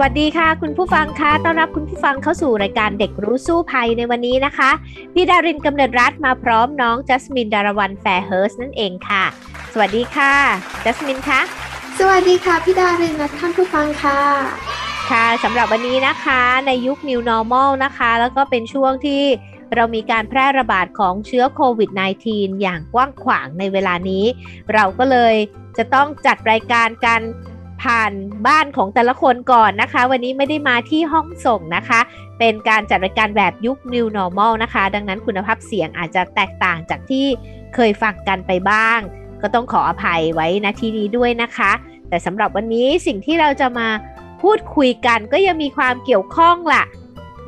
สวัสดีค่ะ คุณผู้ฟังคะต้อนรับคุณผู้ฟังเข้าสู่รายการเด็กรู้สู้ภัยในวันนี้นะคะ พี่ดารินกำเนิดรัฐมาพร้อมน้องจัสมินดารวันแฟร์เฮิร์สนั่นเองค่ะ สวัสดีค่ะจัสมินคะสวัสดีค่ะพี่ดารินและท่านผู้ฟังค่ะค่ะสำหรับวันนี้นะคะในยุค New Normal นะคะ แล้วก็เป็นช่วงที่เรามีการแพร่ระบาดของเชื้อโควิด -19 อย่างกว้างขวางในเวลานี้ เราก็เลยจะต้องจัดรายการกัน ผ่านบ้านของแต่ละคนก่อนนะคะ วันนี้ไม่ได้มาที่ห้องส่งนะคะ เป็นการจัดรายการแบบยุค New Normal นะคะ ดังนั้นคุณภาพเสียงอาจจะแตกต่างจากที่เคยฟังกันไปบ้าง ก็ต้องขออภัยไว้ณที่นี้ด้วยนะคะ แต่สำหรับวันนี้สิ่งที่เราจะมาพูดคุยกันก็ยังมีความเกี่ยวข้องล่ะ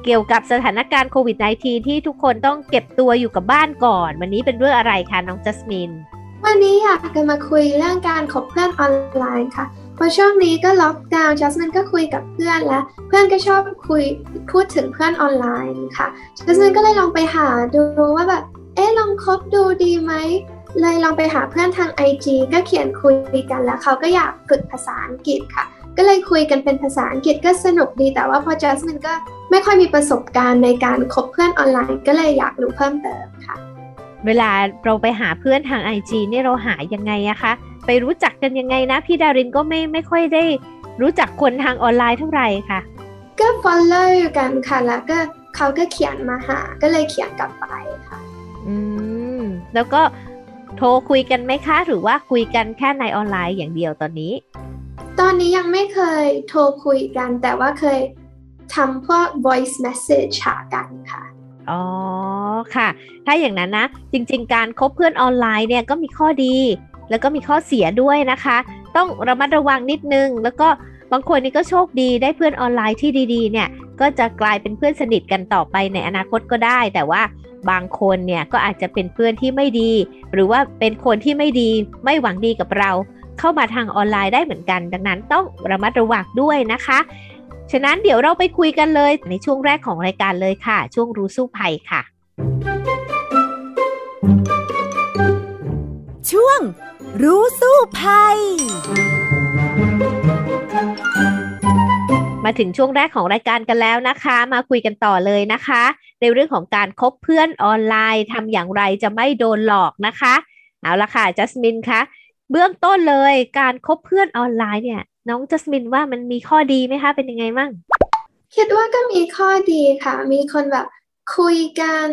เกี่ยวกับสถานการณ์โควิด -19 ที่ทุกคนต้องเก็บตัวอยู่กับบ้านก่อน วันนี้เป็นเรื่องอะไรคะน้องจัสมิน วันนี้อยากจะมาคุยเรื่องการคบเพื่อนออนไลน์ค่ะ พอช่วงนี้ก็ล็อกดาวน์จัสมินก็คุยกับเพื่อนแล้วเพื่อนก็ชอบคุยพูดถึงเพื่อนออนไลน์ค่ะจัสมินก็เลยลองไปหาดูว่าแบบเอ๊ะลองคบดูดีไหมเลยลองไปหาเพื่อนทาง IG ก็เขียนคุยกันแล้วเขาก็อยากฝึกภาษาอังกฤษค่ะ ก็เลยคุยกันเป็นภาษาอังกฤษก็สนุกดีแต่ว่าพอจัสมินก็ไม่ค่อยมีประสบการณ์ในการคบเพื่อนออนไลน์ ก็เลยอยากรู้เพิ่มเติมค่ะ เวลาเราไปหาเพื่อนทาง IG นี่เราหายังไงอะคะ ไปรู้จักกันยังไงนะ พี่ดารินก็ไม่ไม่ค่อยได้รู้จักคนทางออนไลน์เท่าไหร่ค่ะ ก็ follow กันค่ะแล้วก็เขาก็เขียนมาหา ก็เลยเขียนกลับไปค่ะ อืม แล้วก็โทรคุยกันไหมคะ หรือว่าคุยกันแค่ในออนไลน์อย่างเดียวตอนนี้ ตอนนี้ยังไม่เคยโทรคุยกัน แต่ว่าเคยทำพวก voice message หากันค่ะอ๋อค่ะ ถ้าอย่างนั้นนะ จริง ๆ การคบเพื่อนออนไลน์เนี่ยก็มีข้อดี แล้วก็มีข้อเสียด้วยนะคะ ต้องระมัดระวังนิดนึง แล้วก็บางคนนี่ก็โชคดีได้เพื่อนออนไลน์ที่ดีๆเนี่ยก็จะกลายเป็นเพื่อนสนิทกันต่อไปในอนาคตก็ได้ แต่ว่าบางคนเนี่ยก็อาจจะเป็นเพื่อนที่ไม่ดี หรือว่าเป็นคนที่ไม่ดีไม่หวังดีกับเรา เข้ามาทางออนไลน์ได้เหมือนกัน ดังนั้นต้องระมัดระวังด้วยนะคะ ฉะนั้นเดี๋ยวเราไปคุยกันเลยในช่วงแรกของรายการเลยค่ะ ช่วงรู้สู้ภัยค่ะ ช่วง รู้สู้ภัย มาถึงช่วงแรกของรายการกันแล้วนะคะ มาคุยกันต่อเลยนะคะ ในเรื่องของการคบเพื่อนออนไลน์ทำอย่างไรจะไม่โดนหลอกนะคะ เอาละค่ะจัสมินคะเบื้องต้นเลยการคบเพื่อนออนไลน์เนี่ย น้องจัสมินว่ามันมีข้อดีไหมคะ เป็นยังไงบ้างคิดว่าก็มีข้อดีค่ะ มีคนแบบคุยกัน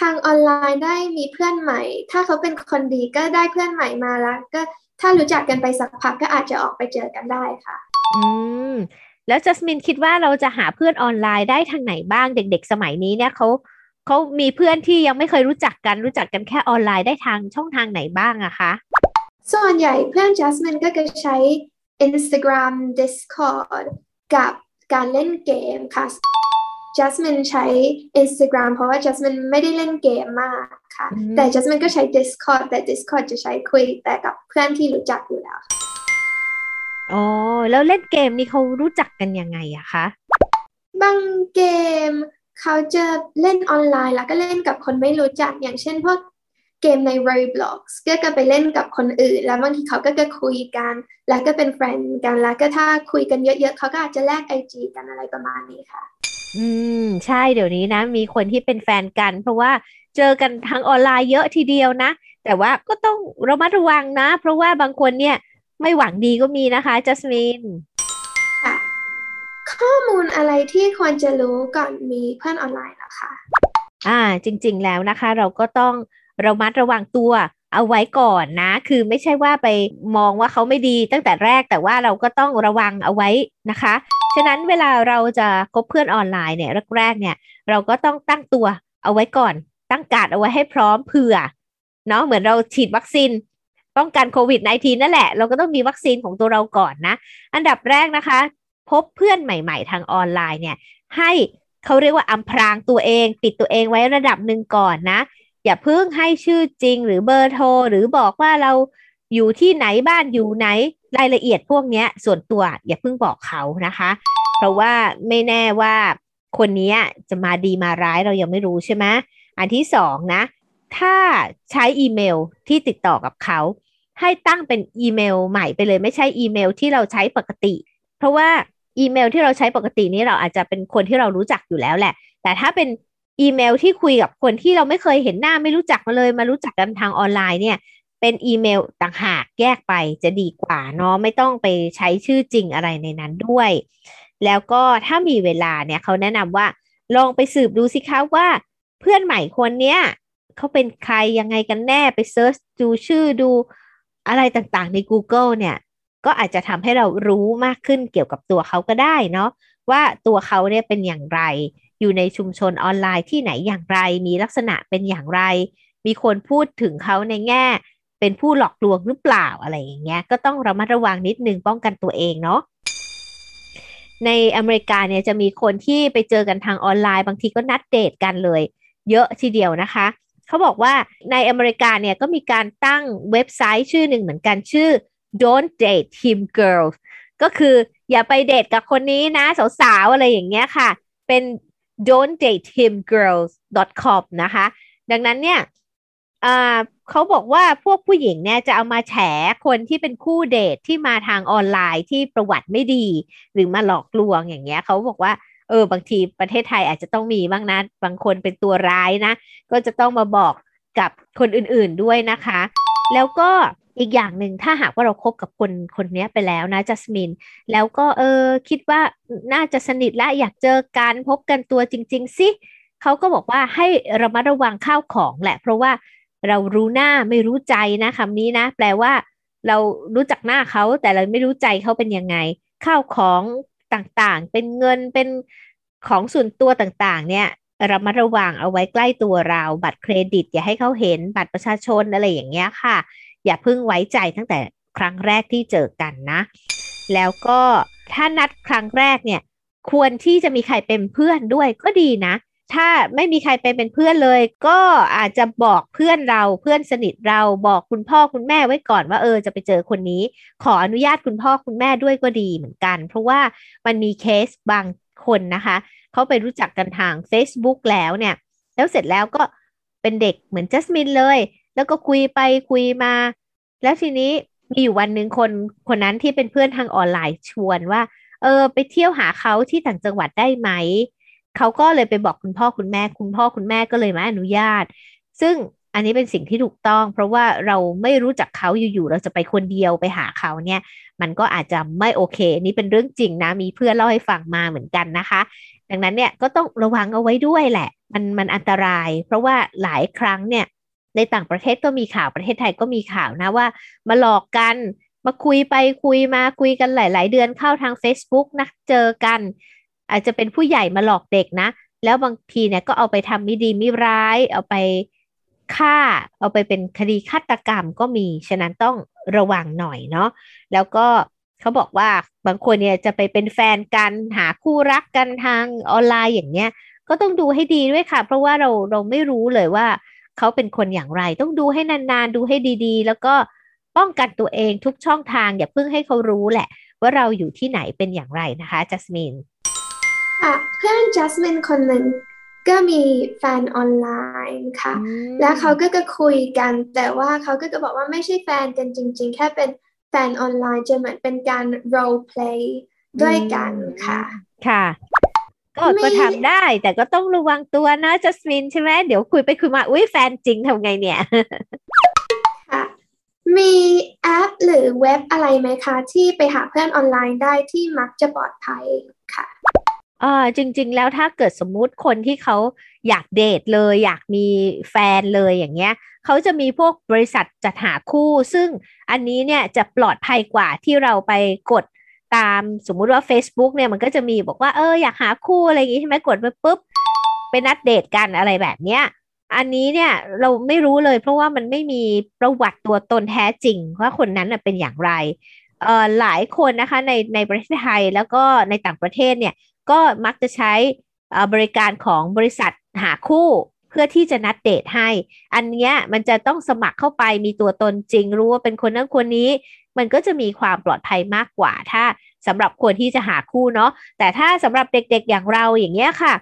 ทางออนไลน์ได้มีเพื่อนใหม่ ถ้าเขาเป็นคนดีก็ได้เพื่อนใหม่มาแล้ว ก็ถ้ารู้จักกันไปสักพักก็อาจจะออกไปเจอกันได้ค่ะ อืมแล้วจัสมินคิดว่าเราจะหาเพื่อนออนไลน์ได้ทางไหนบ้างเด็ก ๆ สมัยนี้เนี่ยเขาเขามีเพื่อนที่ยังไม่เคยรู้จักกันรู้จักกันแค่ออนไลน์ได้ทางช่องทางไหนบ้างอะคะส่วนใหญ่เพื่อนจัสมินก็จะใช้ Instagram Discord กับการเล่นเกมค่ะ จัสมินใช้ Instagram เพราะว่าจัสมินไม่ได้เล่นเกมมากค่ะ แต่จัสมินก็ใช้ Discord แต่ Discord จะใช้คุยแต่กับเพื่อนที่รู้จักอยู่แล้ว อ๋อ แล้วเล่นเกมนี่เขารู้จักกันยังไงอะคะ บางเกมเขาจะเล่นออนไลน์แล้วก็เล่นกับคนไม่รู้จักอย่างเช่นพวกเกมใน Roblox ก็จะไปเล่นกับคนอื่น แล้วบางทีเขาก็จะคุยกัน แล้วก็เป็นแฟนกันแล้วก็ถ้าคุยกันเยอะๆเขาก็อาจจะแลกไอจีกันอะไรประมาณนี้ค่ะ อืม ใช่เดี๋ยวนี้นะ มีคนที่เป็นแฟนกัน เพราะว่าเจอกันทางออนไลน์เยอะทีเดียวนะ แต่ว่าก็ต้องระมัดระวังนะ เพราะว่าบางคนเนี่ยไม่หวังดีก็มีนะคะจัสมินค่ะข้อมูลอะไรที่ควรจะรู้ก่อนมีเพื่อนออนไลน์นะคะ อ่า จริง ๆ แล้วนะคะ เราก็ต้องระมัดระวังตัว เอาไว้ก่อนนะ คือไม่ใช่ว่าไปมองว่าเขาไม่ดีตั้งแต่แรกแต่ว่าเราก็ต้องระวังเอาไว้นะคะ ฉะนั้นเวลาเราจะคบเพื่อนออนไลน์เนี่ยแรกๆเนี่ย เราก็ต้องตั้งตัวเอาไว้ก่อน ตั้งการเอาไว้ให้พร้อมเผื่อเนาะเหมือนเราฉีดวัคซีนป้องกันโควิด -19 นั่นแหละ เราก็ต้องมีวัคซีนของตัวเราก่อนนะ อันดับแรกนะคะ พบเพื่อนใหม่ ๆ ทางออนไลน์เนี่ย ให้เขาเรียกว่าอำพรางตัวเอง ปิดตัวเองไว้ระดับหนึ่งก่อนนะ อย่าเพิ่งให้ชื่อจริงหรือเบอร์โทร หรือบอกว่าเราอยู่ที่ไหนบ้านอยู่ไหนรายละเอียดพวกนี้ส่วนตัวอย่าเพิ่งบอกเขานะคะ เพราะว่าไม่แน่ว่าคนนี้จะมาดีมาร้ายเรายังไม่รู้ใช่ไหมอันที่สองนะ ถ้าใช้อีเมลที่ติดต่อกับเขา ให้ตั้งเป็นอีเมลใหม่ไปเลยไม่ใช่อีเมลที่เราใช้ปกติ เพราะว่าอีเมลที่เราใช้ปกตินี้เราอาจจะเป็นคนที่เรารู้จักอยู่แล้วแหละ แต่ถ้าเป็น อีเมลที่คุยกับคนที่เราไม่เคยเห็นหน้าไม่รู้จักมาเลย มารู้จักกันทางออนไลน์เนี่ย เป็นอีเมลต่างหากแยกไปจะดีกว่าเนาะไม่ต้องไปใช้ชื่อจริงอะไรในนั้นด้วย แล้วก็ถ้ามีเวลาเนี่ยเขาแนะนำว่าลองไปสืบดูสิคะว่า เพื่อนใหม่คนเนี้ยเขาเป็นใครยังไงกันแน่ไป search ดูชื่อดูอะไรต่างๆใน Google เนี่ย ก็อาจจะทำให้เรารู้มากขึ้นเกี่ยวกับตัวเขาก็ได้เนาะว่าตัวเขาเนี่ยเป็นอย่างไร อยู่ในชุมชนออนไลน์ที่ไหนอย่างไร มีลักษณะเป็นอย่างไร มีคนพูดถึงเขาในแง่ เป็นผู้หลอกลวงหรือเปล่าอะไรอย่างเงี้ยก็ต้องระมัดระวังนิดนึงป้องกันตัวเองเนาะในอเมริกาเนี่ยจะมีคนที่ไปเจอกันทางออนไลน์ บางทีก็นัดเดทกันเลย เยอะทีเดียวนะคะ เขาบอกว่าในอเมริกาเนี่ยก็มีการตั้งเว็บไซต์ชื่อหนึ่งเหมือนกันชื่อ don't date him girls ก็คืออย่าไปเดทกับคนนี้นะ สาวๆ อะไรอย่างเงี้ยค่ะ เป็น don't date him girls com นะคะ ดังนั้นเนี่ยเขาบอกว่าพวกผู้หญิงเนี่ยจะเอามาแฉคนที่เป็นคู่เดทที่มาทางออนไลน์ที่ประวัติไม่ดี หรือมาหลอกลวงอย่างเงี้ยเขาบอกว่าเออบางทีประเทศไทยอาจจะต้องมีบ้างนะ บางคนเป็นตัวร้ายนะ ก็จะต้องมาบอกกับคนอื่นๆด้วยนะคะ แล้วก็ อีกอย่างหนึ่งถ้าหากว่าเราคบกับคนคนนี้ไปแล้วนะจัสมิน แล้วก็เออคิดว่าน่าจะสนิทและอยากเจอกันพบกันตัวจริง ๆ สิเขาก็บอกว่าให้ระมัดระวังข้าวของแหละ เพราะว่าเรารู้หน้าไม่รู้ใจนะคำนี้นะ แปลว่า เรารู้จักหน้าเขาแต่เราไม่รู้ใจเขาเป็นยังไง ข้าวของต่างๆ เป็นเงินเป็นของส่วนตัวต่างๆ เนี่ยรามาระวังเอาไว้ใกล้ตัวเรา บัตรเครดิต อย่าให้เขาเห็นบัตรประชาชนอะไรอย่างเงี้ยค่ะ อย่าเพิ่งไว้ใจตั้งแต่ครั้งแรกที่เจอกันนะ แล้วก็ถ้านัดครั้งแรกเนี่ย ควรที่จะมีใครเป็นเพื่อนด้วยก็ดีนะ ถ้าไม่มีใครไปเป็นเพื่อนเลย ก็อาจจะบอกเพื่อนเราเพื่อนสนิทเราบอกคุณพ่อคุณแม่ไว้ก่อนว่าเออจะไปเจอคนนี้ ขออนุญาตคุณพ่อคุณแม่ด้วยก็ดีเหมือนกัน เพราะว่ามันมีเคสบางคนนะคะเขาไปรู้จักกันทาง Facebook แล้วเนี่ย แล้วเสร็จแล้วก็เป็นเด็กเหมือนจัสมินเลย แล้วก็คุยไปคุยมา แล้วทีนี้มีอยู่วันหนึ่งคนคนนั้นที่เป็นเพื่อนทางออนไลน์ชวนว่า เออ ไปเที่ยวหาเขาที่ต่างจังหวัดได้ไหม เขาก็เลยไปบอกคุณพ่อคุณแม่ คุณพ่อคุณแม่ก็เลยมาอนุญาต ซึ่งอันนี้เป็นสิ่งที่ถูกต้อง เพราะว่าเราไม่รู้จักเขาอยู่ๆเราจะไปคนเดียวไปหาเขาเนี่ย มันก็อาจจะไม่โอเค นี่เป็นเรื่องจริงนะ มีเพื่อนเล่าให้ฟังมาเหมือนกันนะคะ ดังนั้นเนี่ยก็ต้องระวังเอาไว้ด้วยแหละ มันมันอันตราย เพราะว่าหลายครั้งเนี่ย ในต่างประเทศก็มีข่าวประเทศไทยก็มีข่าวนะว่า มาหลอกกันมาคุยไปคุยมาคุยกันหลาย ๆ เดือนเข้าทาง Facebook นะเจอกัน อาจจะเป็นผู้ใหญ่มาหลอกเด็กนะ แล้วบางทีเนี่ยก็เอาไปทำไม่ดีไม่ร้าย เอาไปฆ่า เอาไปเป็นคดีฆาตกรรมก็มี ฉะนั้นต้องระวังหน่อยเนาะแล้วก็เขาบอกว่าบางคนเนี่ยจะไปเป็นแฟนกันหาคู่รักกันทางออนไลน์อย่างเนี้ย ก็ต้องดูให้ดีด้วยค่ะ เพราะว่าเราเราไม่รู้เลยว่า เขาเป็นคนอย่างไร ต้องดูให้นานๆ ดูให้ดีๆ แล้วก็ป้องกันตัวเองทุกช่องทาง อย่าเพิ่งให้เขารู้แหละ ว่าเราอยู่ที่ไหนเป็นอย่างไรนะคะจัสมินค่ะเพื่อนจัสมินคนหนึ่งก็มีแฟนออนไลน์ค่ะ แล้วเขาก็จะคุยกัน แต่ว่าเขาก็จะบอกว่าไม่ใช่แฟนกันจริง ๆ แค่เป็นแฟนออนไลน์จะเหมือนเป็นการ role play ด้วยกันค่ะ ค่ะ ก็ก็ทำได้ แต่ก็ต้องระวังตัวนะจัสมินใช่ไหมเดี๋ยวคุยไปคุยมาอุ้ยแฟนจริงทำไงเนี่ยค่ะมีแอปหรือเว็บอะไรไหมคะ ที่ไปหาเพื่อนออนไลน์ได้ที่มักจะปลอดภัยค่ะอ่าจริง ๆ แล้วถ้าเกิดสมมุติคนที่เขาอยากเดทเลย อยากมีแฟนเลยอย่างเงี้ยเขาจะมีพวกบริษัทจัดหาคู่ ซึ่งอันนี้เนี่ยจะปลอดภัยกว่าที่เราไปกด ตามสมมุติว่า Facebook เนี่ยมันก็จะมีบอกว่าเอออยากหาคู่อะไรอย่างงี้ใช่ไหมกดไปปุ๊บไปนัดเดทกันอะไรแบบเนี้ยอันนี้เนี่ยเราไม่รู้เลยเพราะว่ามันไม่มีประวัติตัวตนแท้จริงว่าคนนั้นเป็นอย่างไรเอ่อหลายคนนะคะในในประเทศไทยแล้วก็ในต่างประเทศเนี่ยก็มักจะใช้บริการของบริษัทหาคู่เพื่อที่จะนัดเดทให้ อันเนี้ยมันจะต้องสมัครเข้าไปมีตัวตนจริงรู้ว่าเป็นคนนั้นคนนี้ มันก็จะมีความปลอดภัยมากกว่า ถ้าสำหรับคนที่จะหาคู่เนาะแต่ถ้าสำหรับเด็กๆอย่างเราอย่างเงี้ยค่ะ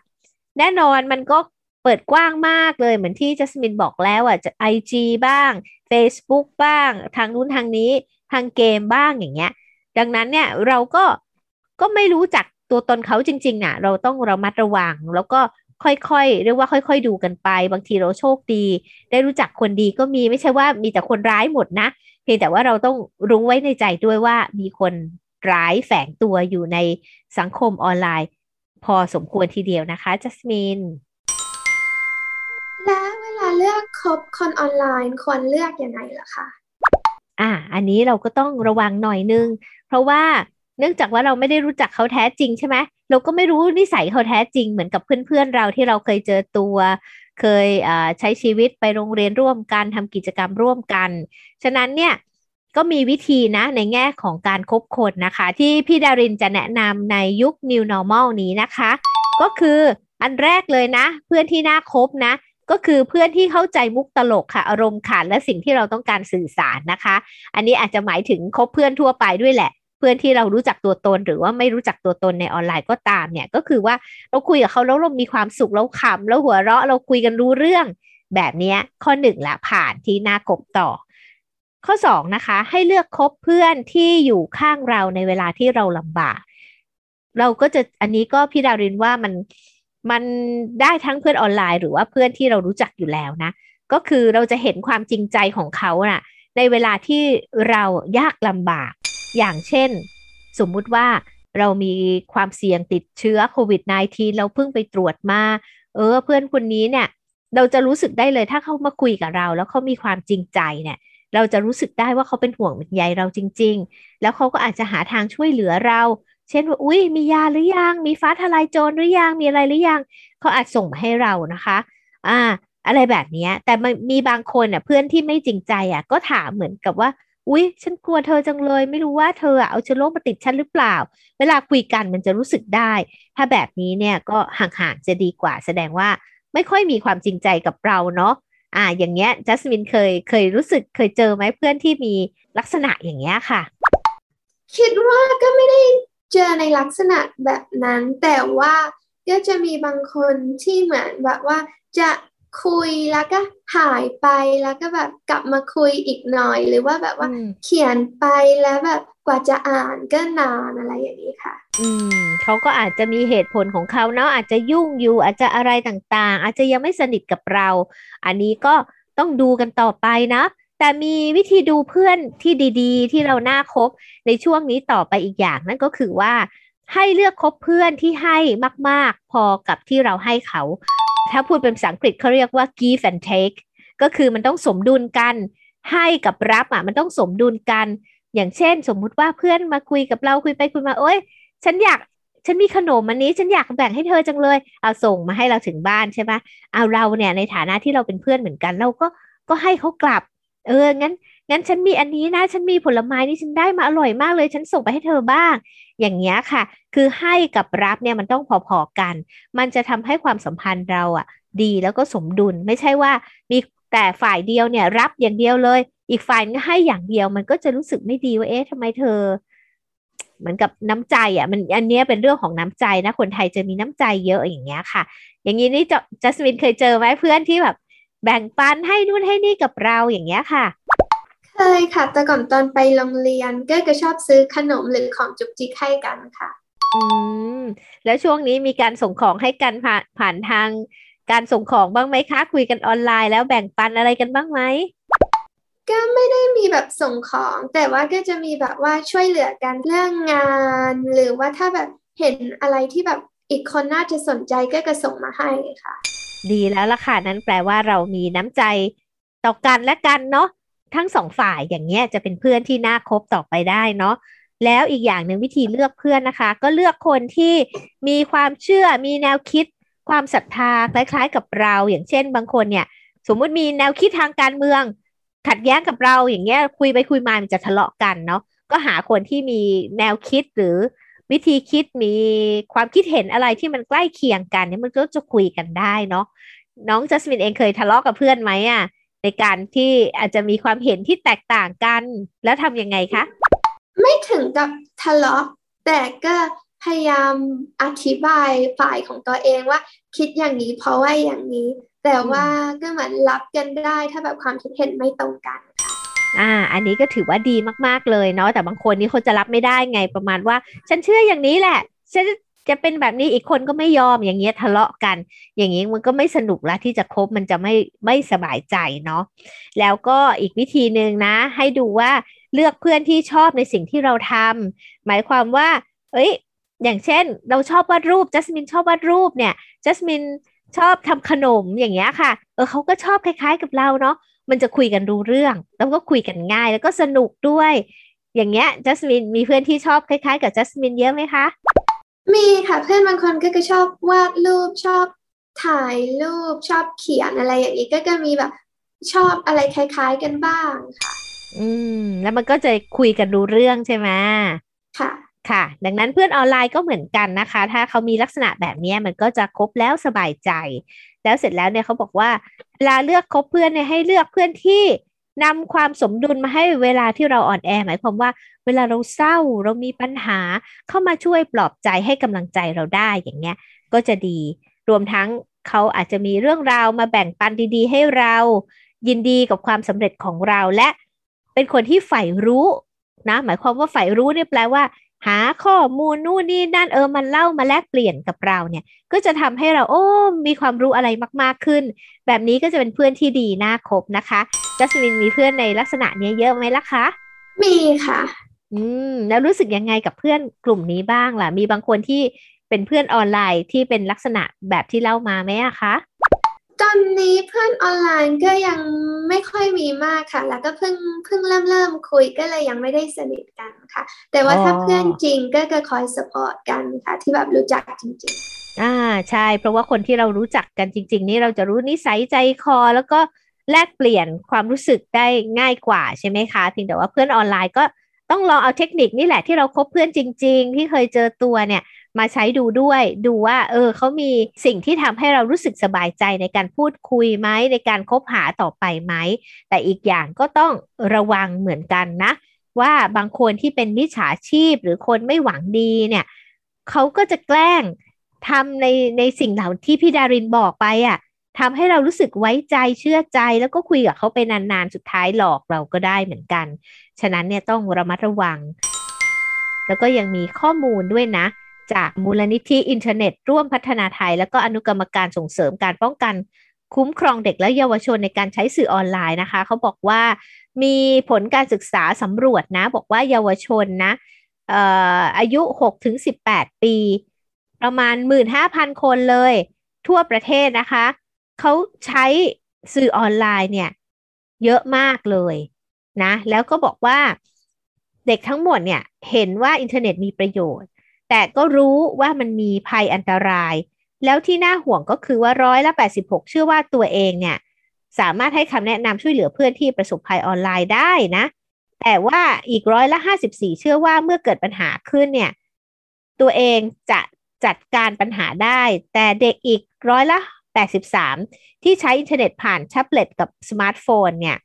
แน่นอนมันก็เปิดกว้างมากเลยเหมือนที่จัสมินบอกแล้วอะจะไอจีบ้าง Facebook บ้าง ทางนู้นทางนี้ทางเกมบ้างอย่างเงี้ย ดังนั้นเนี่ยเราก็ก็ไม่รู้จักตัวตนเขาจริงๆนะ่ะ เราต้องระมัดระวัง แล้วก็ค่อยๆเรียกว่าค่อย ๆ ดูกันไป บางทีเราโชคดี ได้รู้จักคนดีก็มีไม่ใช่ว่ามีแต่คนร้ายหมดนะ พียงแต่ว่าเราต้องรู้ไว้ในใจด้วยว่ามีคนร้ายแฝงตัวอยู่ในสังคมออนไลน์ พอสมควรทีเดียวนะคะจัสมินและเวลาเลือกคบคนออนไลน์ควรเลือกยังไงล่ะคะอ่า อันนี้เราก็ต้องระวังหน่อยนึง เพราะว่าเนื่องจากว่าเราไม่ได้รู้จักเขาแท้จริงใช่ไหมเราก็ไม่รู้นิสัยเขาแท้จริงเหมือนกับเพื่อนๆเราที่เราเคยเจอตัว เคยใช้ชีวิตไปโรงเรียนร่วมกันทำกิจกรรมร่วมกัน ฉะนั้นเนี่ยก็มีวิธีนะในแง่ของการคบคนนะคะ ที่พี่ดารินจะแนะนำในยุค New Normal นี้นะคะ ก็คืออันแรกเลยนะ เพื่อนที่น่าคบนะ ก็คือเพื่อนที่เข้าใจมุกตลกค่ะ อารมณ์ขันและสิ่งที่เราต้องการสื่อสารนะคะ อันนี้อาจจะหมายถึงคบเพื่อนทั่วไปด้วยแหละ เพื่อนที่เรารู้จักตัวตนหรือว่าไม่รู้จักตัวตนในออนไลน์ก็ตามเนี่ยก็คือว่าเราคุยกับเขาแล้วเรามีความสุขเราขำแล้วหัวเราะเราคุยกันรู้เรื่อง แบบนี้ข้อหนึ่งละผ่านที่น่ากบต่อ ข้อสองนะคะ ให้เลือกคบเพื่อนที่อยู่ข้างเราในเวลาที่เราลำบาก เราก็จะอันนี้ก็พี่ดารินว่ามันมันได้ทั้งเพื่อนออนไลน์หรือว่าเพื่อนที่เรารู้จักอยู่แล้วนะ ก็คือเราจะเห็นความจริงใจของเขานะ่ะ ในเวลาที่เรายากลำบาก อย่างเช่น สมมุติว่าเรามีความเสี่ยงติดเชื้อโควิด -19 เราเพิ่งไปตรวจมา เออ เพื่อนคนนี้เนี่ย เราจะรู้สึกได้เลยถ้าเขามาคุยกับเรา แล้วเขามีความจริงใจเนี่ยเราจะรู้สึกได้ว่าเขาเป็นห่วงเป็นใยเราจริง ๆ แล้วเขาก็อาจจะหาทางช่วยเหลือเรา เช่นว่าอุ้ยมียาหรือยัง มีฟ้าทลายโจรหรือยัง มีอะไรหรือยัง เขาอาจส่งมาให้เรานะคะ อ่า อะไรแบบนี้ แต่มีบางคนอะเพื่อนที่ไม่จริงใจอะก็ถามเหมือนกับว่า อุ๊ย ฉันกลัวเธอจังเลย ไม่รู้ว่าเธอเอาเชื้อโรคมาติดฉันหรือเปล่า เวลาคุยกันมันจะรู้สึกได้ ถ้าแบบนี้เนี่ยก็ห่างๆจะดีกว่า แสดงว่าไม่ค่อยมีความจริงใจกับเราเนาะอ่า อย่างเงี้ยจัสมินเคยเคยรู้สึกเคยเจอไหมเพื่อนที่มีลักษณะอย่างเงี้ยค่ะ คิดว่าก็ไม่ได้เจอในลักษณะแบบนั้น แต่ว่าก็จะมีบางคนที่เหมือนแบบว่าจะ คุยแล้วก็หายไปแล้วก็แบบกลับมาคุยอีกหน่อย หรือว่าแบบว่าเขียนไปแล้วแบบกว่าจะอ่านก็นานอะไรอย่างนี้ค่ะ อืมเขาก็อาจจะมีเหตุผลของเขาเนาะอาจจะยุ่งอยู่อาจจะอะไรต่างๆ อาจจะยังไม่สนิทกับเรา อันนี้ก็ต้องดูกันต่อไปนะแต่มีวิธีดูเพื่อนที่ดีๆ ที่เราน่าคบในช่วงนี้ต่อไปอีกอย่างนั่นก็คือว่าให้เลือกคบเพื่อนที่ให้มาก ๆ พอกับที่เราให้เขา ถ้าพูดเป็นภาษาอังกฤษเขาเรียกว่า give and take ก็คือมันต้องสมดุลกัน ให้กับรับอะมันต้องสมดุลกัน อย่างเช่น สมมุติว่าเพื่อนมาคุยกับเราคุยไปคุยมาโอ้ยฉันอยากฉันมีขนมอันนี้ฉันอยากแบ่งให้เธอจังเลย เอาส่งมาให้เราถึงบ้านใช่ไหมเอาเราเนี่ยในฐานะที่เราเป็นเพื่อนเหมือนกัน เราก็ก็ให้เขากลับ เอองั้น งั้นฉันมีอันนี้นะ ฉันมีผลไม้นี่ฉันได้มาอร่อยมากเลย ฉันส่งไปให้เธอบ้าง อย่างเงี้ยค่ะ คือให้กับรับเนี่ยมันต้องพอๆกัน มันจะทำให้ความสัมพันธ์เราอะดีแล้วก็สมดุลไม่ใช่ว่ามีแต่ฝ่ายเดียวเนี่ยรับอย่างเดียวเลย อีกฝ่ายให้อย่างเดียวมันก็จะรู้สึกไม่ดีว่าเอ๊ะทำไมเธอเหมือนกับน้ำใจอะมันอันนี้เป็นเรื่องของน้ำใจนะคนไทยจะมีน้ำใจเยอะอย่างเงี้ยค่ะ อย่างนี้นี่จัสมินเคยเจอไหมเพื่อนที่แบบ แบ่งปันให้นู่นให้นี่กับเราอย่างเงี้ยค่ะ เคยค่ะ แต่ก่อนตอนไปโรงเรียนก็จะชอบซื้อขนมหรือของจุกจิกให้กันค่ะ อืม แล้วช่วงนี้มีการส่งของให้กันผ่านผ่านทางการส่งของบ้างไหมคะ คุยกันออนไลน์แล้วแบ่งปันอะไรกันบ้างไหมก็ไม่ได้มีแบบส่งของ แต่ว่าก็จะมีแบบว่าช่วยเหลือกันเรื่องงาน หรือว่าถ้าแบบเห็นอะไรที่แบบอีกคนน่าจะสนใจก็จะส่งมาให้ค่ะ ดีแล้วล่ะค่ะ นั้นแปลว่าเรามีน้ำใจต่อกันและกันเนาะ ทั้งสองฝ่ายอย่างเงี้ยจะเป็นเพื่อนที่น่าคบต่อไปได้เนาะแล้วอีกอย่างหนึ่งวิธีเลือกเพื่อนนะคะ ก็เลือกคนที่มีความเชื่อมีแนวคิด ความศรัทธาคล้าย ๆ กับเรา อย่างเช่น บางคนเนี่ย สมมุติมีแนวคิดทางการเมือง ขัดแย้งกับเราอย่างเงี้ยคุยไปคุยมามันจะทะเลาะกันเนาะก็หาคนที่มีแนวคิดหรือวิธีคิดมีความคิดเห็นอะไรที่มันใกล้เคียงกันเนี่ยมันก็จะคุยกันได้เนาะน้องจัสมินเองเคยทะเลาะกับเพื่อนไหมอะ ในการที่อาจจะมีความเห็นที่แตกต่างกัน แล้วทำยังไงคะ ไม่ถึงกับทะเลาะแต่ก็พยายามอธิบายฝ่ายของตัวเองว่า คิดอย่างนี้เพราะว่าอย่างนี้ แต่ว่าก็เหมือนรับกันได้ถ้าแบบความคิดเห็นไม่ตรงกันอ่า อันนี้ก็ถือว่าดีมากๆเลยเนาะแต่บางคนนี่เขาจะรับไม่ได้ไงประมาณว่า ฉันเชื่ออย่างนี้แหละ ฉัน จะเป็นแบบนี้อีกคนก็ไม่ยอมอย่างเงี้ยทะเลาะกัน อย่างนี้มันก็ไม่สนุกละที่จะคบมันจะไม่ไม่สบายใจเนาะแล้วก็อีกวิธีหนึ่งนะ ให้ดูว่าเลือกเพื่อนที่ชอบในสิ่งที่เราทำหมายความว่า เอ้ย อย่างเช่น เราชอบวาดรูปจัสมินชอบวาดรูปเนี่ยจัสมินชอบทำขนมอย่างเงี้ยค่ะ เออเขาก็ชอบคล้าย ๆ กับเราเนาะมันจะคุยกันรู้เรื่อง แล้วก็คุยกันง่ายแล้วก็สนุกด้วย อย่างเงี้ยจัสมินมีเพื่อนที่ชอบคล้าย ๆ กับจัสมินเยอะไหมคะ มีค่ะเพื่อนบางคนก็จะชอบวาดรูปชอบถ่ายรูปชอบเขียนอะไรอย่างนี้ก็จะมีแบบชอบอะไรคล้าย ๆกันบ้างค่ะ อืม แล้วมันก็จะคุยกันรู้เรื่องใช่ไหมค่ะ ค่ะ ดังนั้นเพื่อนออนไลน์ก็เหมือนกันนะคะ ถ้าเขามีลักษณะแบบนี้มันก็จะครบแล้วสบายใจ แล้วเสร็จแล้วเนี่ยเขาบอกว่าเวลาเลือกคบเพื่อนเนี่ยให้เลือกเพื่อนที่ นำความสมดุลมาให้เวลาที่เราอ่อนแอ หมายความว่า เวลาเราเศร้าเรามีปัญหาเข้ามาช่วยปลอบใจให้กำลังใจเราได้อย่างเงี้ยก็จะดี รวมทั้งเขาอาจจะมีเรื่องราวมาแบ่งปันดีๆ ให้เรา ยินดีกับความสำเร็จของเราและเป็นคนที่ใฝ่รู้นะหมายความว่าใฝ่รู้เนี่ยแปลว่า หาข้อมูลนู่นนี่นั่นเออมันเล่ามาแลกเปลี่ยนกับเราเนี่ย ก็จะทำให้เราโอ้มีความรู้อะไรมากๆขึ้น แบบนี้ก็จะเป็นเพื่อนที่ดีน่าคบนะคะจัสมินมีเพื่อนในลักษณะนี้เยอะไหมล่ะคะ มีค่ะ อืมแล้วรู้สึกยังไงกับเพื่อนกลุ่มนี้บ้างล่ะ มีบางคนที่เป็นเพื่อนออนไลน์ที่เป็นลักษณะแบบที่เล่ามาไหมอะคะ ตอนนี้เพื่อนออนไลน์ก็ยังไม่ค่อยมีมากค่ะ แล้วก็เพิ่งเพิ่งเริ่มเริ่มคุยก็เลยยังไม่ได้สนิทกันค่ะ แต่ว่าถ้าเพื่อนจริงก็จะคอย support กันค่ะ ที่แบบรู้จักจริง ๆ อ่าใช่ เพราะว่าคนที่เรารู้จักกันจริง ๆ นี่เราจะรู้นิสัยใจคอ แล้วก็แลกเปลี่ยนความรู้สึกได้ง่ายกว่าใช่ไหมคะเพียงแต่ว่าเพื่อนออนไลน์ก็ ต้องลองเอาเทคนิคนี่แหละที่เราคบเพื่อนจริง ๆ ที่เคยเจอตัวเนี่ยมาใช้ดูด้วยดูว่า เออเขามีสิ่งที่ทำให้เรารู้สึกสบายใจในการพูดคุยไหมในการคบหาต่อไปไหม แต่อีกอย่างก็ต้องระวังเหมือนกันนะ ว่าบางคนที่เป็นมิจฉาชีพหรือคนไม่หวังดีเนี่ยเขาก็จะแกล้งทำในในสิ่งเหล่าที่พี่ดารินบอกไปอะ่ะ ทำให้เรารู้สึกไว้ใจเชื่อใจ แล้วก็คุยกับเขาไปนานๆ สุดท้ายหลอกเราก็ได้เหมือนกัน ฉะนั้นเนี่ยต้องระมัดระวัง แล้วก็ยังมีข้อมูลด้วยนะ จากมูลนิธิอินเทอร์เน็ต ร่วมพัฒนาไทย แล้วก็อนุกรรมการส่งเสริมการป้องกันคุ้มครองเด็กและเยาวชนในการใช้สื่อออนไลน์นะคะ เขาบอกว่ามีผลการศึกษาสำรวจนะ บอกว่าเยาวชนนะอายุ6ถึง18 ปี ประมาณ 15,000 คนเลย ทั่วประเทศนะคะ เขาใช้สื่อออนไลน์เนี่ย เยอะมากเลยนะ แล้วก็บอกว่าเด็กทั้งหมดเนี่ย เห็นว่าอินเทอร์เน็ตมีประโยชน์ แต่ก็รู้ว่ามันมีภัยอันตราย แล้วที่น่าห่วงก็คือว่าร้อยละ 86 เชื่อว่าตัวเองเนี่ย สามารถให้คำแนะนำช่วยเหลือเพื่อนที่ประสบภัยออนไลน์ได้นะ แต่ว่าอีกร้อยละ 54 เชื่อว่าเมื่อเกิดปัญหาขึ้นเนี่ย ตัวเองจะจัดการปัญหาได้ แต่เด็กอีกร้อยละ 83 ที่ใช้อินเทอร์เน็ตผ่านแท็บเล็ตกับสมาร์ทโฟนเนี่ย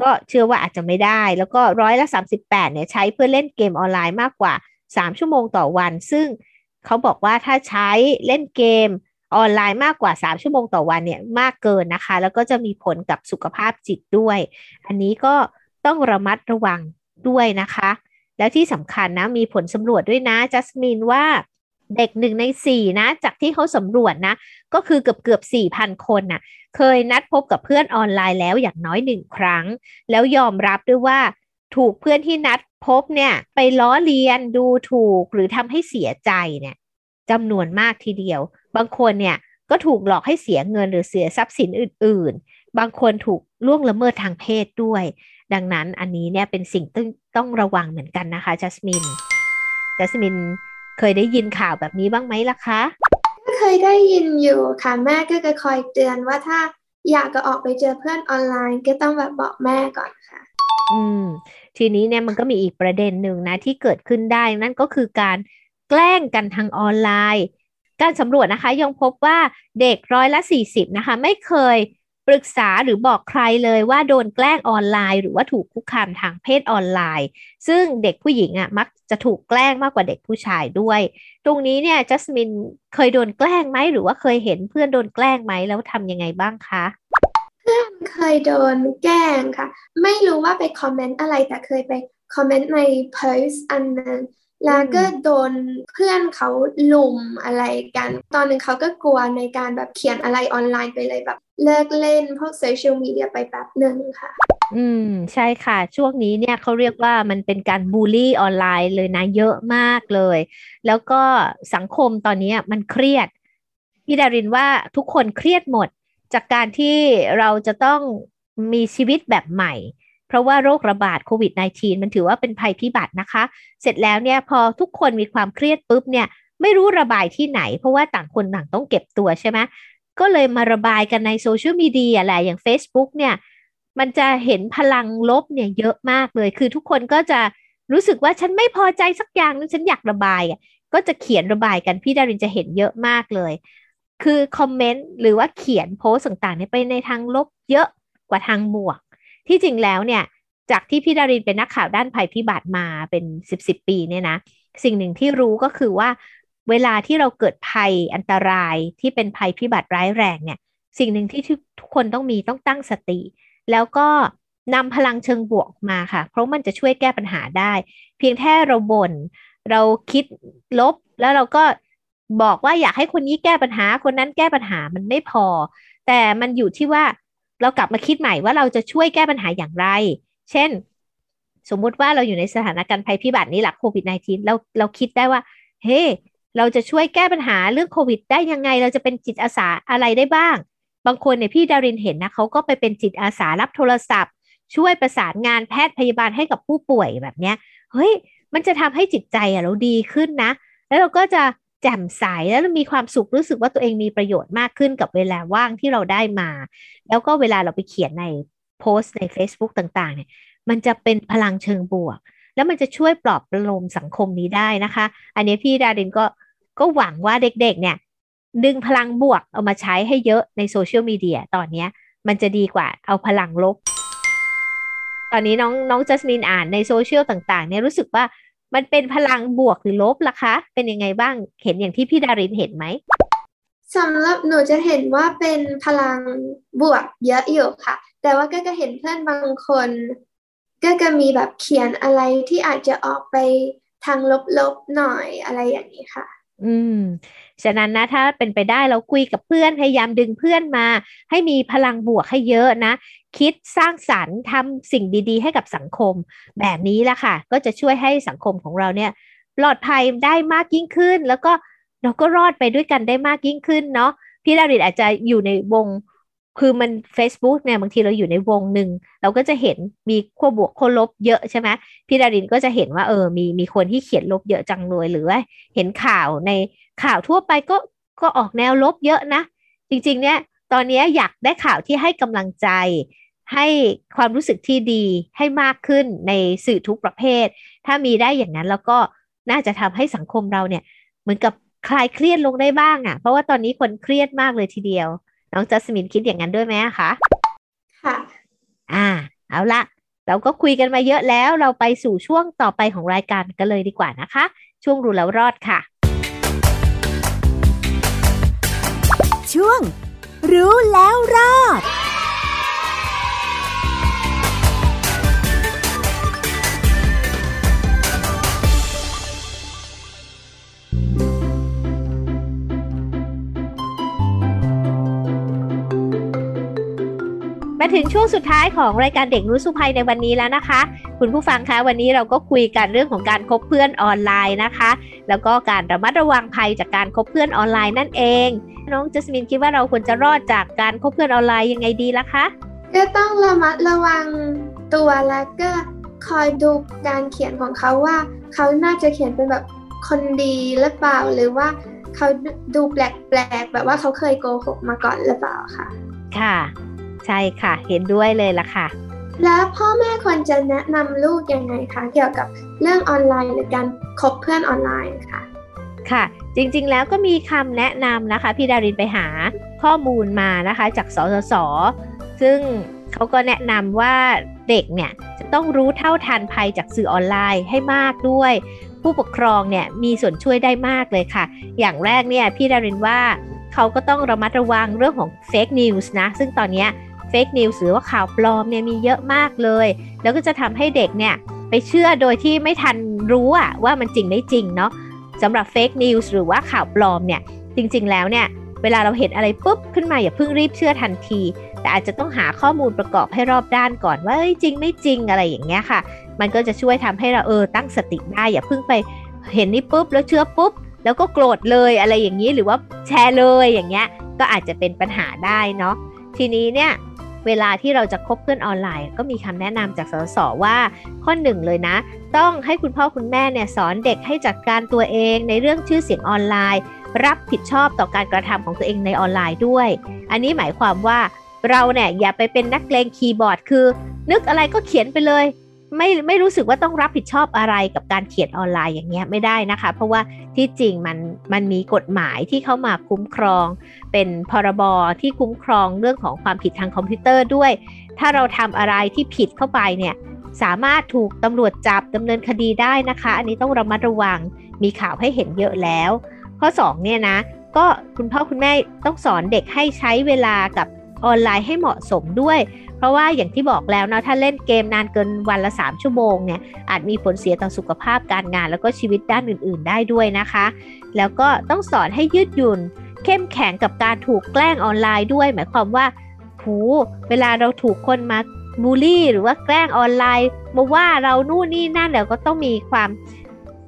ก็เชื่อว่าอาจจะไม่ได้ แล้วก็ร้อยละ 38เนี่ยใช้เพื่อเล่นเกมออนไลน์มากกว่าสามชั่วโมงต่อวัน ซึ่งเขาบอกว่าถ้าใช้เล่นเกมออนไลน์มากกว่า 3 ชั่วโมงต่อวันเนี่ยมากเกินนะคะ แล้วก็จะมีผลกับสุขภาพจิตด้วย อันนี้ก็ต้องระมัดระวังด้วยนะคะ แล้วที่สำคัญนะ มีผลสำรวจด้วยนะ จัสมินว่า เด็กหนึ่งในสี่นะ จากที่เขาสำรวจนะ ก็คือเกือบเกือบสี่พันคนนะ่ะ เคยนัดพบกับเพื่อนออนไลน์แล้วอย่างน้อยหนึ่งครั้ง แล้วยอมรับด้วยว่าถูกเพื่อนที่นัดพบเนี่ย ไปล้อเลียนดูถูกหรือทำให้เสียใจเนี่ยจำนวนมากทีเดียว บางคนเนี่ยก็ถูกหลอกให้เสียเงินหรือเสียทรัพย์สินอื่น ๆ บางคนถูกล่วงละเมิดทางเพศด้วย ดังนั้นอันนี้เนี่ยเป็นสิ่งต้องต้องระวังเหมือนกันนะคะจัสมินจัสมิน เคยได้ยินข่าวแบบนี้บ้างไหมล่ะคะ เคยได้ยินอยู่ค่ะแม่ก็จะคอยเตือนว่าถ้าอยากจะออกไปเจอเพื่อนออนไลน์ก็ต้องแบบบอกแม่ก่อนค่ะ อืม ทีนี้เนี่ยมันก็มีอีกประเด็นหนึ่งนะที่เกิดขึ้นได้นั่นก็คือการแกล้งกันทางออนไลน์ การสำรวจนะคะยังพบว่าเด็กร้อยละ 40 นะคะ ไม่เคย ปรึกษาหรือบอกใครเลยว่าโดนแกล้งออนไลน์ หรือว่าถูกคุกคามทางเพศออนไลน์ ซึ่งเด็กผู้หญิงอะมักจะถูกแกล้งมากกว่าเด็กผู้ชายด้วย ตรงนี้เนี่ยจัสมินเคยโดนแกล้งไหมหรือว่าเคยเห็นเพื่อนโดนแกล้งไหมแล้วทำยังไงบ้างคะเพื่อนเคยโดนแกล้งค่ะ ไม่รู้ว่าไปคอมเมนต์อะไรแต่เคยไปคอมเมนต์ในโพสต์อันนึง แล้วก็โดนเพื่อนเขาลุมอะไรกัน ตอนหนึ่งเขาก็กลัวในการแบบเขียนอะไรออนไลน์ไปเลยแบบเลิกเล่นพวกโซเชียลมีเดียไปแป๊บหนึ่งค่ะ อืม ใช่ค่ะ ช่วงนี้เนี่ยเขาเรียกว่ามันเป็นการบูลลี่ออนไลน์เลยนะ เยอะมากเลย แล้วก็สังคมตอนนี้มันเครียด พี่ดารินว่าทุกคนเครียดหมด จากการที่เราจะต้องมีชีวิตแบบใหม่ เพราะว่าโรคระบาดโควิด -19 มันถือว่าเป็นภัยพิบัตินะคะ เสร็จแล้วเนี่ยพอทุกคนมีความเครียดปุ๊บเนี่ยไม่รู้ระบายที่ไหน เพราะว่าต่างคนต่างต้องเก็บตัวใช่ไหมก็เลยมาระบายกันในโซเชียลมีเดียแหละอย่าง Facebook เนี่ยมันจะเห็นพลังลบเนี่ยเยอะมากเลย คือทุกคนก็จะรู้สึกว่าฉันไม่พอใจสักอย่างนึงฉันอยากระบายอะก็จะเขียนระบายกันพี่ดารินจะเห็นเยอะมากเลย คือคอมเมนต์หรือว่าเขียนโพสต่างๆเนี่ยไปในทางลบเยอะกว่าทางบวก ที่จริงแล้วเนี่ยจากที่พี่ดารินเป็นนักข่าวด้านภัยพิบัติมาเป็นสิบสิบปีเนี่ยนะสิ่งหนึ่งที่รู้ก็คือว่า เวลาที่เราเกิดภัยอันตรายที่เป็นภัยพิบัติร้ายแรงเนี่ยสิ่งหนึ่งที่ทุกคนต้องมีต้องตั้งสติ แล้วก็นำพลังเชิงบวกมาค่ะ เพราะมันจะช่วยแก้ปัญหาได้ เพียงแค่เราบน่นเราคิดลบแล้วเราก็บอกว่าอยากให้คนนี้แก้ปัญหาคนนั้นแก้ปัญหามันไม่พอ แต่มันอยู่ที่ว่า เรากลับมาคิดใหม่ว่าเราจะช่วยแก้ปัญหาอย่างไร เช่น สมมุติว่าเราอยู่ในสถานการณ์ภัยพิบัตินี้หลักโควิด -19 เราเราคิดได้ว่า เฮ้ hey, เราจะช่วยแก้ปัญหาเรื่องโควิด ได้ยังไง เราจะเป็นจิตอาสาอะไรได้บ้าง บางคนเนี่ยพี่ดารินเห็นนะเขาก็ไปเป็นจิตอาสารับโทรศัพท์ ช่วยประสานงานแพทย์พยาบาลให้กับผู้ป่วยแบบเนี้ย เฮ้ย มันจะทำให้จิตใจเราดีขึ้นนะ แล้วเราก็จะ จ่มใสแล้วมีความสุขรู้สึกว่าตัวเองมีประโยชน์มากขึ้นกับเวลาว่างที่เราได้มา แล้วก็เวลาเราไปเขียนในโพสต์ใน Facebook ต่างๆ เนี่ย มันจะเป็นพลังเชิงบวก แล้วมันจะช่วยปลอบประโลมสังคมนี้ได้นะคะ อันนี้พี่ดารินก็ก็หวังว่าเด็กๆ เนี่ย ดึงพลังบวกเอามาใช้ให้เยอะในโซเชียลมีเดียตอนนี้มันจะดีกว่าเอาพลังลบ ตอนนี้น้องน้องจัสมินอ่านในโซเชียลต่างๆ เนี่ยรู้สึกว่า มันเป็นพลังบวกหรือลบล่ะคะ เป็นยังไงบ้างเห็นอย่างที่พี่ดารินเห็นไหมสำหรับหนูจะเห็นว่าเป็นพลังบวกเยอะอยู่ค่ะ แต่ว่าก็จะเห็นเพื่อนบางคน ก็จะมีแบบเขียนอะไรที่อาจจะออกไปทางลบๆหน่อยอะไรอย่างนี้ค่ะ อืม ฉะนั้นนะถ้าเป็นไปได้เราคุยกับเพื่อนพยายามดึงเพื่อนมา ให้มีพลังบวกให้เยอะนะ คิดสร้างสรรค์ทำสิ่งดี ๆ ให้กับสังคม แบบนี้ละค่ะ ก็จะช่วยให้สังคมของเราเนี่ยปลอดภัยได้มากยิ่งขึ้น แล้วก็เราก็รอดไปด้วยกันได้มากยิ่งขึ้นเนาะพี่ดาริดอาจจะอยู่ในวง คือมัน Facebook เนี่ยบางทีเราอยู่ในวงหนึ่ง เราก็จะเห็นมีขั้วบวกขั้วลบเยอะใช่ไหมพี่ดารินก็จะเห็นว่าเออมีมีคนที่เขียนลบเยอะจังเลยหรือว่าเห็นข่าวในข่าวทั่วไปก็ก็ออกแนวลบเยอะนะ จริง ๆ เนี่ยตอนนี้อยากได้ข่าวที่ให้กำลังใจ ให้ความรู้สึกที่ดีให้มากขึ้นในสื่อทุกประเภท ถ้ามีได้อย่างนั้นแล้วก็น่าจะทำให้สังคมเราเนี่ย เหมือนกับคลายเครียดลงได้บ้างอะ่ะ เพราะว่าตอนนี้คนเครียดมากเลยทีเดียว น้องจัสมินคิดอย่างนั้นด้วยไหมคะค่ะ อ่า เอาละเราก็คุยกันมาเยอะแล้วเราไปสู่ช่วงต่อไปของรายการกันเลยดีกว่านะคะ ช่วงรู้แล้วรอดค่ะ ช่วง รู้แล้วรอด มาถึงช่วงสุดท้ายของรายการเด็กรู้สุภัยในวันนี้แล้วนะคะ คุณผู้ฟังคะวันนี้เราก็คุยกันเรื่องของการคบเพื่อนออนไลน์นะคะ แล้วก็การระมัดระวังภัยจากการคบเพื่อนออนไลน์นั่นเอง น้องจัสมินคิดว่าเราควรจะรอดจากการคบเพื่อนออนไลน์ยังไงดีล่ะคะก็ต้องระมัดระวังตัวแล้วก็คอยดูการเขียนของเขาว่า เขาน่าจะเขียนเป็นแบบคนดีหรือเปล่าหรือว่าเขาดูแปลกๆแบบว่าเขาเคยโกหกมาก่อนหรือเปล่าค่ะ ค่ะ ใช่ค่ะ เห็นด้วยเลยล่ะค่ะ แล้วพ่อแม่ควรจะแนะนำลูกยังไงคะเกี่ยวกับเรื่องออนไลน์หรือการคบเพื่อนออนไลน์ค่ะ ค่ะ จริงๆแล้วก็มีคำแนะนำนะคะ พี่ดารินไปหาข้อมูลมานะคะ จากสสส ซึ่งเขาก็แนะนำว่าเด็กเนี่ยจะต้องรู้เท่าทันภัยจากสื่อออนไลน์ให้มากด้วย ผู้ปกครองเนี่ยมีส่วนช่วยได้มากเลยค่ะ อย่างแรกเนี่ยพี่ดารินว่าเขาก็ต้องระมัดระวังเรื่องของ fake news นะ ซึ่งตอนนี้ fake news หรือว่าข่าวปลอมเนี่ยมีเยอะมากเลย แล้วก็จะทำให้เด็กเนี่ยไปเชื่อโดยที่ไม่ทันรู้อะว่ามันจริงไม่จริงเนาะสำหรับ fake news หรือว่าข่าวปลอมเนี่ยจริงๆแล้วเนี่ยเวลาเราเห็นอะไรปุ๊บขึ้นมาอย่าเพิ่งรีบเชื่อทันที แต่อาจจะต้องหาข้อมูลประกอบให้รอบด้านก่อนว่าจริงไม่จริงอะไรอย่างเงี้ยค่ะ มันก็จะช่วยทำให้เราเออตั้งสติได้อย่าเพิ่งไปเห็นนี่ปุ๊บแล้วเชื่อปุ๊บแล้วก็โกรธเลยอะไรอย่างนี้หรือว่าแชร์เลยอย่างเงี้ยก็อาจจะเป็นปัญหาได้เนาะทีนี้เนี่ย เวลาที่เราจะคบเพื่อนออนไลน์ ก็มีคำแนะนำจากสสว่าข้อหนึ่งเลยนะ ต้องให้คุณพ่อคุณแม่เนี่ยสอนเด็กให้จัดการตัวเองในเรื่องชื่อเสียงออนไลน์ รับผิดชอบต่อการกระทำของตัวเองในออนไลน์ด้วย อันนี้หมายความว่าเราเนี่ยอย่าไปเป็นนักเลงคีย์บอร์ดคือ นึกอะไรก็เขียนไปเลย ไม่ไม่รู้สึกว่าต้องรับผิดชอบอะไรกับการเขียนออนไลน์อย่างเงี้ยไม่ได้นะคะ เพราะว่าที่จริงมันมันมีกฎหมายที่เข้ามาคุ้มครอง เป็นพรบที่คุ้มครองเรื่องของความผิดทางคอมพิวเตอร์ด้วย ถ้าเราทำอะไรที่ผิดเข้าไปเนี่ยสามารถถูกตำรวจจับดำเนินคดีได้นะคะ อันนี้ต้องระมัดระวังมีข่าวให้เห็นเยอะแล้ว ข้อ2เนี่ยนะก็คุณพ่อคุณแม่ต้องสอนเด็กให้ใช้เวลากับ ออนไลน์ให้เหมาะสมด้วย เพราะว่าอย่างที่บอกแล้วนะถ้าเล่นเกมนานเกินวันละ 3 ชั่วโมงเนี่ยอาจมีผลเสียต่อสุขภาพการงาน แล้วก็ชีวิตด้านอื่น ๆ ได้ด้วยนะคะ แล้วก็ต้องสอนให้ยืดหยุ่น เข้มแข็งกับการถูกแกล้งออนไลน์ด้วย หมายความว่าหูเวลาเราถูกคนมาบูลลี่ หรือว่าแกล้งออนไลน์มาว่าเรานู่นนี่นั่นเราก็ต้องมีความ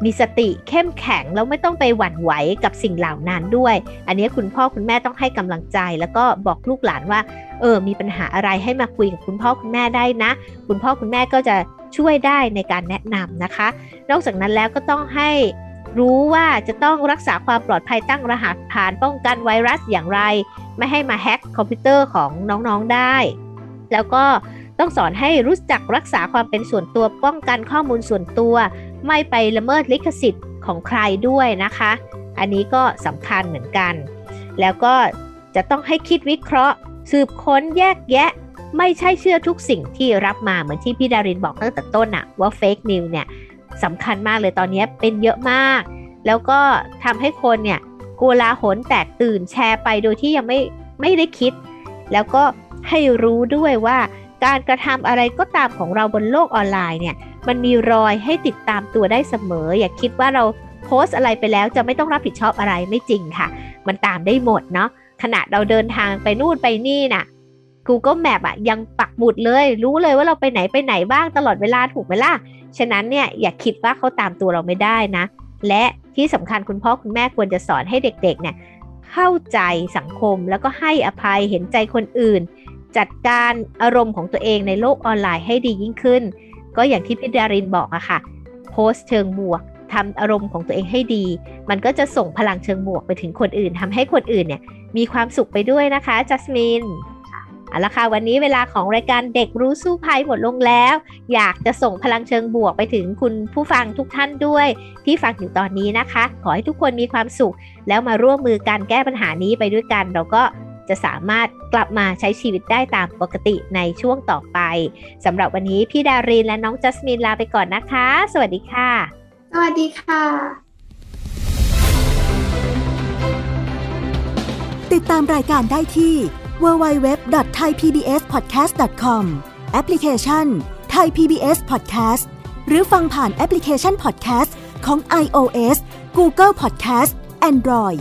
มีสติเข้มแข็งแล้วไม่ต้องไปหวั่นไหวกับสิ่งเหล่านั้นด้วย อันนี้คุณพ่อคุณแม่ต้องให้กำลังใจ แล้วก็บอกลูกหลานว่าเออมีปัญหาอะไรให้มาคุยกับคุณพ่อคุณแม่ได้นะ คุณพ่อคุณแม่ก็จะช่วยได้ในการแนะนำนะคะ นอกจากนั้นแล้วก็ต้องให้รู้ว่าจะต้องรักษาความปลอดภัยตั้งรหัสผ่านป้องกันไวรัสอย่างไร ไม่ให้มาแฮ็กคอมพิวเตอร์ของน้องๆได้ แล้วก็ต้องสอนให้รู้จักรักษาความเป็นส่วนตัวป้องกันข้อมูลส่วนตัว ไม่ไปละเมิดลิขสิทธิ์ของใครด้วยนะคะ อันนี้ก็สำคัญเหมือนกัน แล้วก็จะต้องให้คิดวิเคราะห์ สืบค้นแยกแยะ ไม่ใช่เชื่อทุกสิ่งที่รับมาเหมือนที่พี่ดารินบอกตั้งแต่ต้นอะว่าเฟกนิวเนี่ยสำคัญมากเลยตอนนี้เป็นเยอะมาก แล้วก็ทำให้คนเนี่ยกลาหนแตกตื่นแชร์ไปโดยที่ยังไม่ไม่ได้คิด แล้วก็ให้รู้ด้วยว่าการกระทำอะไรก็ตามของเราบนโลกออนไลน์เนี่ย มันมีรอยให้ติดตามตัวได้เสมอ อย่าคิดว่าเราโพสอะไรไปแล้วจะไม่ต้องรับผิดชอบอะไรไม่จริงค่ะ มันตามได้หมดเนาะขณะเราเดินทางไปนู่นไปนี่น่ะ Google Map อะยังปักหมุดเลย รู้เลยว่าเราไปไหนไปไหนบ้างตลอดเวลาถูกไหมล่ะ ฉะนั้นเนี่ยอย่าคิดว่าเขาตามตัวเราไม่ได้นะ และที่สำคัญคุณพ่อคุณแม่ควรจะสอนให้เด็กๆเนี่ยเข้าใจสังคมแล้วก็ให้อภัยเห็นใจคนอื่น จัดการอารมณ์ของตัวเองในโลกออนไลน์ให้ดียิ่งขึ้น ก็อย่างที่พี่ดารินบอกอะค่ะ โพสต์เชิงบวกทำอารมณ์ของตัวเองให้ดี มันก็จะส่งพลังเชิงบวกไปถึงคนอื่นทำให้คนอื่นเนี่ยมีความสุขไปด้วยนะคะจัสมินเอาละค่ะวันนี้เวลาของรายการเด็กรู้สู้ภัยหมดลงแล้ว อยากจะส่งพลังเชิงบวกไปถึงคุณผู้ฟังทุกท่านด้วย ที่ฟังอยู่ตอนนี้นะคะ ขอให้ทุกคนมีความสุข แล้วมาร่วมมือการแก้ปัญหานี้ไปด้วยกัน เราก็ จะสามารถกลับมาใช้ชีวิตได้ตามปกติในช่วงต่อไปสำหรับวันนี้พี่ดารินและน้องจัสมินลาไปก่อนนะคะ สวัสดีค่ะ สวัสดีค่ะ ติดตามรายการได้ที่ www.thaipbspodcast.com แอปพลิเคชัน Thai PBS Podcast หรือฟังผ่านแอปพลิเคชัน Podcast ของ iOS Google Podcast Android